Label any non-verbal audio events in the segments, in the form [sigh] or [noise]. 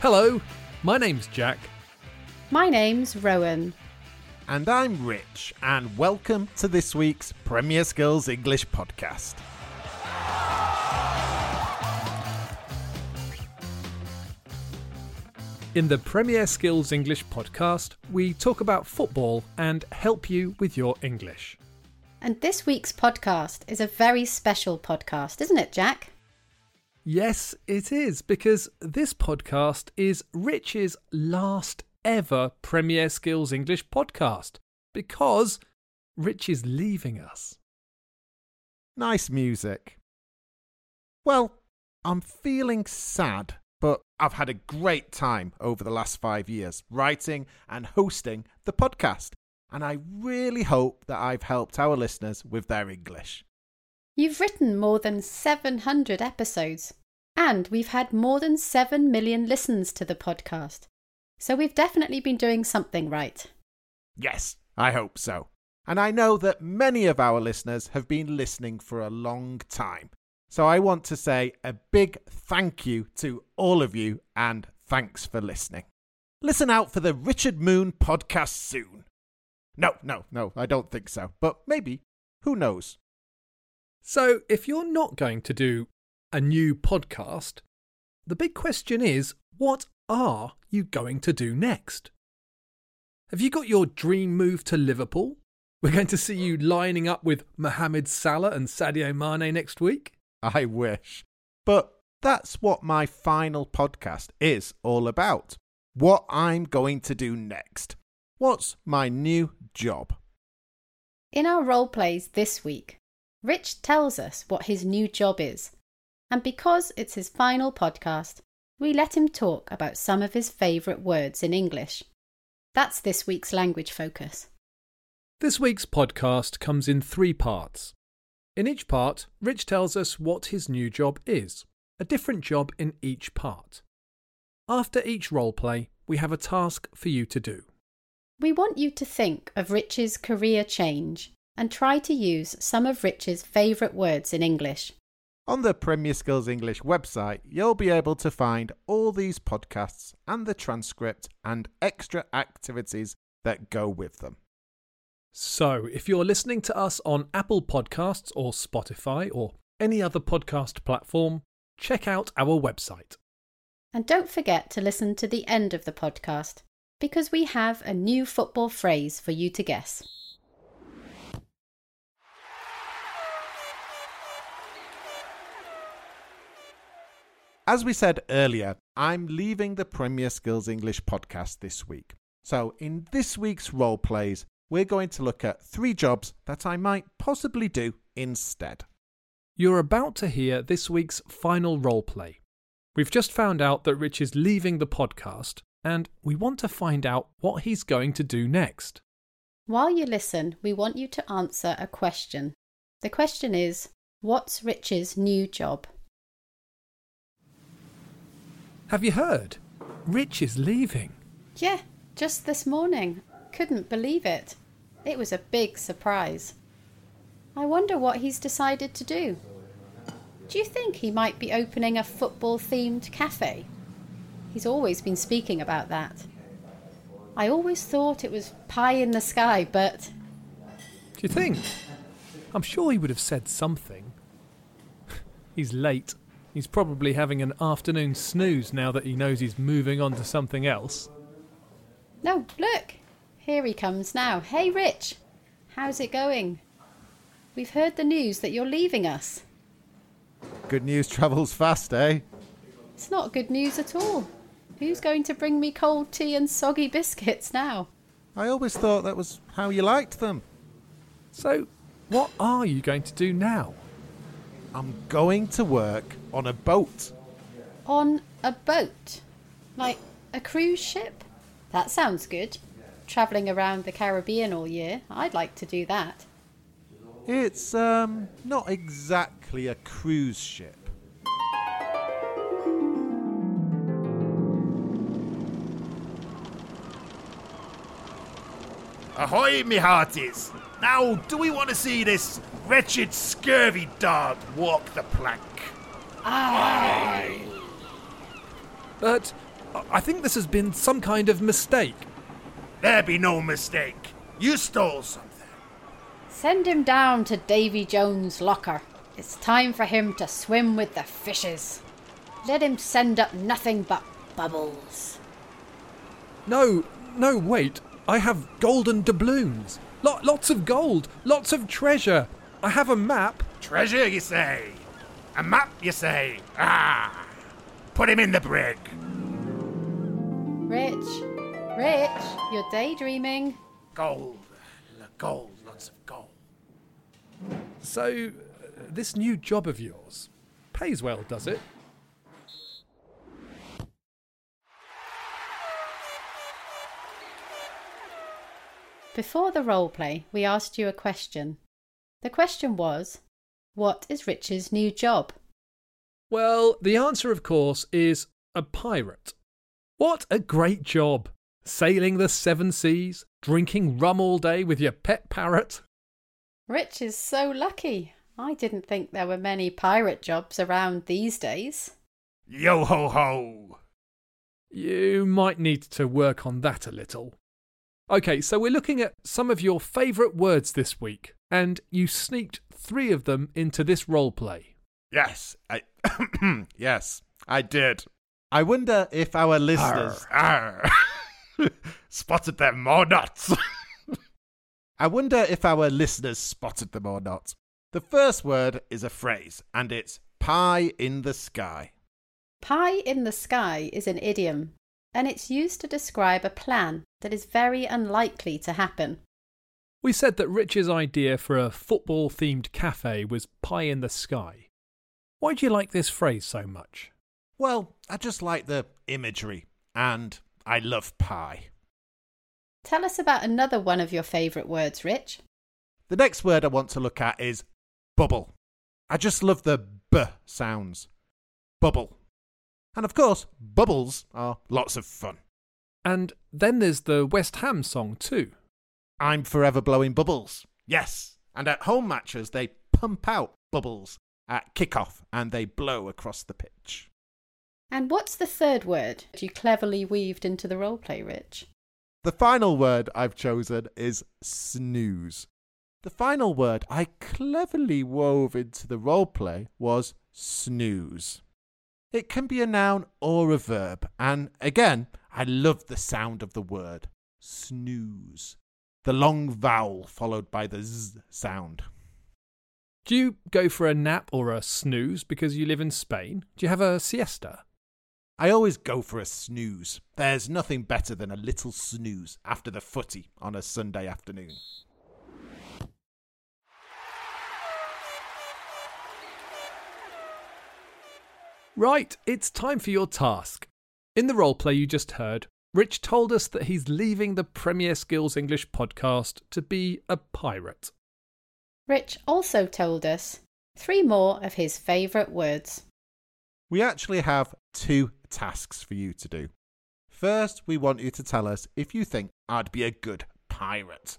Hello, my name's Jack. My name's Rowan. And I'm Rich, and welcome to this week's Premier Skills English podcast. In the Premier Skills English podcast, we talk about football and help you with your English. And this week's podcast is a very special podcast, isn't it, Jack? Yes, it is, because this podcast is Rich's last ever Premier Skills English podcast. Because Rich is leaving us. Nice music. Well, I'm feeling sad, but I've had a great time over the last five years writing and hosting the podcast, and I really hope that I've helped our listeners with their English. You've written more than 700 episodes, and we've had more than 7 million listens to the podcast. So we've definitely been doing something right. Yes, I hope so. And I know that many of our listeners have been listening for a long time. So I want to say a big thank you to all of you and thanks for listening. Listen out for the Richard Moon podcast soon. No, no, no, I don't think so. But maybe. Who knows? So, if you're not going to do a new podcast, the big question is what are you going to do next? Have you got your dream move to Liverpool? We're going to see you lining up with Mohamed Salah and Sadio Mane next week? I wish. But that's what my final podcast is all about. What I'm going to do next. What's my new job? In our role plays this week, Rich tells us what his new job is. And because it's his final podcast, we let him talk about some of his favourite words in English. That's this week's language focus. This week's podcast comes in three parts. In each part, Rich tells us what his new job is, a different job in each part. After each role play, we have a task for you to do. We want you to think of Rich's career change and try to use some of Rich's favourite words in English. On the Premier Skills English website, you'll be able to find all these podcasts and the transcript and extra activities that go with them. So, if you're listening to us on Apple Podcasts or Spotify or any other podcast platform, check out our website. And don't forget to listen to the end of the podcast because we have a new football phrase for you to guess. As we said earlier, I'm leaving the Premier Skills English podcast this week. So, in this week's role plays, we're going to look at three jobs that I might possibly do instead. You're about to hear this week's final role play. We've just found out that Rich is leaving the podcast, and we want to find out what he's going to do next. While you listen, we want you to answer a question. The question is What's Rich's new job? Have you heard? Rich is leaving. Yeah, just this morning. Couldn't believe it. It was a big surprise. I wonder what he's decided to do. Do you think he might be opening a football themed cafe? He's always been speaking about that. I always thought it was pie in the sky, but. Do you think? I'm sure he would have said something. [laughs] he's late. He's probably having an afternoon snooze now that he knows he's moving on to something else. No, look! Here he comes now. Hey, Rich! How's it going? We've heard the news that you're leaving us. Good news travels fast, eh? It's not good news at all. Who's going to bring me cold tea and soggy biscuits now? I always thought that was how you liked them. So, what are you going to do now? I'm going to work on a boat. On a boat? Like a cruise ship? That sounds good. Travelling around the Caribbean all year. I'd like to do that. It's um not exactly a cruise ship. Ahoy, me hearties! Now, do we want to see this wretched, scurvy dog walk the plank? But I- I think this has been some kind of mistake. There be no mistake. You stole something. Send him down to Davy Jones' locker. It's time for him to swim with the fishes. Let him send up nothing but bubbles. No, no, wait. I have golden doubloons. Lo- lots of gold, lots of treasure. I have a map. Treasure, you say? A map, you say? Ah! Put him in the brig. Rich, Rich, you're daydreaming. Gold. Gold. Lots of gold. So, this new job of yours pays well, does it? Before the role play, we asked you a question. The question was, What is Rich's new job? Well, the answer, of course, is a pirate. What a great job! Sailing the seven seas, drinking rum all day with your pet parrot. Rich is so lucky. I didn't think there were many pirate jobs around these days. Yo ho ho! You might need to work on that a little. Okay, so we're looking at some of your favourite words this week, and you sneaked three of them into this role play. Yes, I. [coughs] yes, I did. I wonder if our listeners. Arr. [laughs] Spotted them or not? [laughs] I wonder if our listeners spotted them or not. The first word is a phrase, and it's pie in the sky. Pie in the sky is an idiom, and it's used to describe a plan that is very unlikely to happen. We said that Rich's idea for a football themed cafe was pie in the sky. Why do you like this phrase so much? Well, I just like the imagery, and I love pie. Tell us about another one of your favourite words, Rich. The next word I want to look at is bubble. I just love the b sounds. Bubble. And of course, bubbles are lots of fun. And then there's the West Ham song too. I'm forever blowing bubbles. Yes. And at home matches, they pump out bubbles at kickoff and they blow across the pitch. And what's the third word you cleverly weaved into the role play, Rich? The final word I've chosen is snooze. The final word I cleverly wove into the role play was snooze. It can be a noun or a verb, and again, I love the sound of the word snooze. The long vowel followed by the z sound. Do you go for a nap or a snooze because you live in Spain? Do you have a siesta? I always go for a snooze. There's nothing better than a little snooze after the footy on a Sunday afternoon. Right, it's time for your task. In the roleplay you just heard, Rich told us that he's leaving the Premier Skills English podcast to be a pirate. Rich also told us three more of his favourite words. We actually have two tasks for you to do. First, we want you to tell us if you think I'd be a good pirate.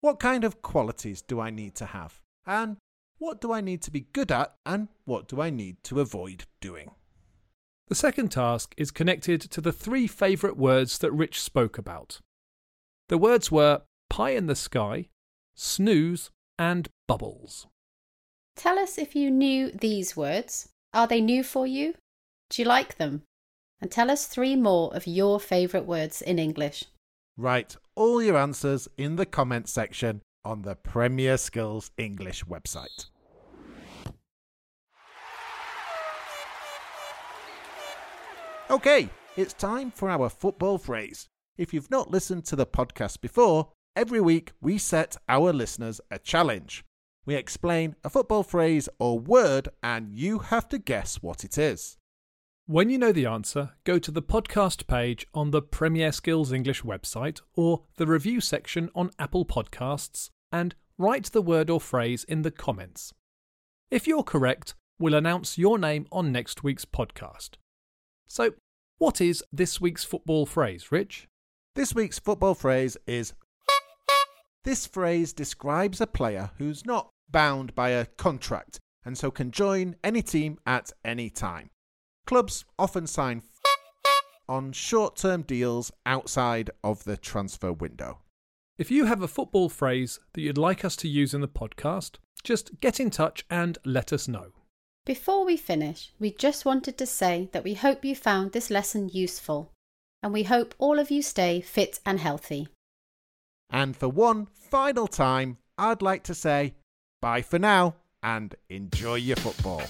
What kind of qualities do I need to have? And what do I need to be good at? And what do I need to avoid doing? The second task is connected to the three favourite words that Rich spoke about. The words were pie in the sky, snooze, and bubbles. Tell us if you knew these words. Are they new for you? Do you like them? And tell us three more of your favourite words in English. Write all your answers in the comments section on the Premier Skills English website. Okay, it's time for our football phrase. If you've not listened to the podcast before, every week we set our listeners a challenge. We explain a football phrase or word, and you have to guess what it is. When you know the answer, go to the podcast page on the Premier Skills English website or the review section on Apple Podcasts and write the word or phrase in the comments. If you're correct, we'll announce your name on next week's podcast. So, what is this week's football phrase, Rich? This week's football phrase is This phrase describes a player who's not bound by a contract and so can join any team at any time. Clubs often sign on short term deals outside of the transfer window. If you have a football phrase that you'd like us to use in the podcast, just get in touch and let us know. Before we finish, we just wanted to say that we hope you found this lesson useful, and we hope all of you stay fit and healthy. And for one final time, I'd like to say bye for now and enjoy your football.